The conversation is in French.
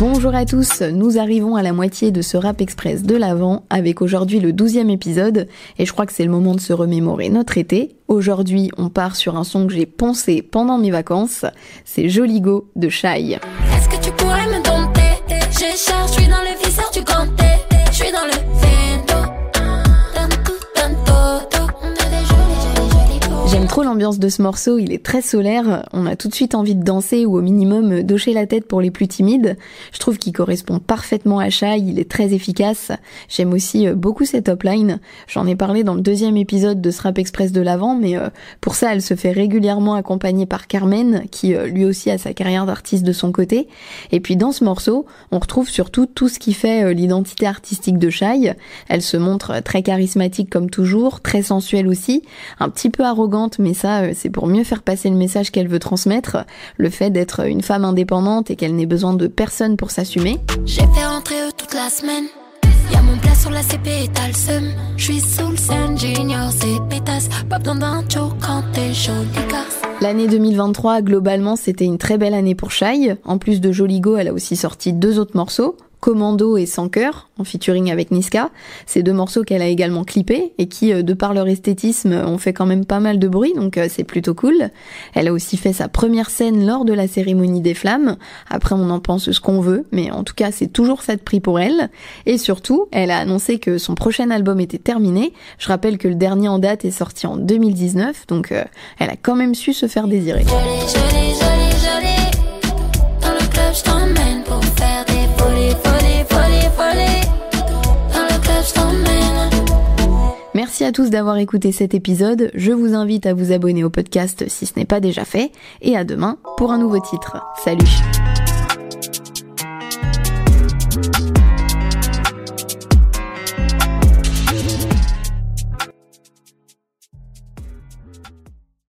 Bonjour à tous, nous arrivons à la moitié de ce rap express de l'avant avec aujourd'hui le douzième épisode et je crois que c'est le moment de se remémorer notre été. Aujourd'hui on part sur un son que j'ai pensé pendant mes vacances, c'est Joligo de Shai. J'aime trop l'ambiance de ce morceau, il est très solaire, on a tout de suite envie de danser ou au minimum d'hocher la tête pour les plus timides. Je trouve qu'il correspond parfaitement à Shai, il est très efficace. J'aime aussi euh, beaucoup cette top line. J'en ai parlé dans le deuxième épisode de ce rap express de l'avant, mais euh, pour ça elle se fait régulièrement accompagner par Carmen, qui euh, lui aussi a sa carrière d'artiste de son côté. Et puis dans ce morceau, on retrouve surtout tout ce qui fait l'identité artistique de Shai. Elle se montre très charismatique comme toujours, très sensuelle aussi, un petit peu arrogante, mais ça euh, c'est pour mieux faire passer le message qu'elle veut transmettre, le fait d'être une femme indépendante et qu'elle n'ait besoin de personne pour s'assumer. J'ai fait rentrer eux toute la semaine Y'a mon plat sur la CP et t'as le seum J'suis sous le scène, j'ignore ces pétasses Pas besoin d'un show quand t'es jolie casse L'année 2023, globalement, c'était une très belle année pour Shai. En plus de Joligo, elle a aussi sorti deux autres morceaux. Commando et Sans cœur, en featuring avec Niska. Ces deux morceaux qu'elle a également clippés et qui, euh, de par leur esthétisme, ont fait quand même pas mal de bruit, donc euh, c'est plutôt cool. Elle a aussi fait sa première scène lors de la cérémonie des flammes. Après, on en pense ce qu'on veut, mais en tout cas, c'est toujours fait de prix pour elle. Et surtout, elle a annoncé que son prochain album était terminé. Je rappelle que le dernier en date est sorti en 2019, donc euh, elle a quand même su se faire désirer. À tous d'avoir écouté cet épisode. Je vous invite à vous abonner au podcast si ce n'est pas déjà fait. Et à demain pour un nouveau titre. Salut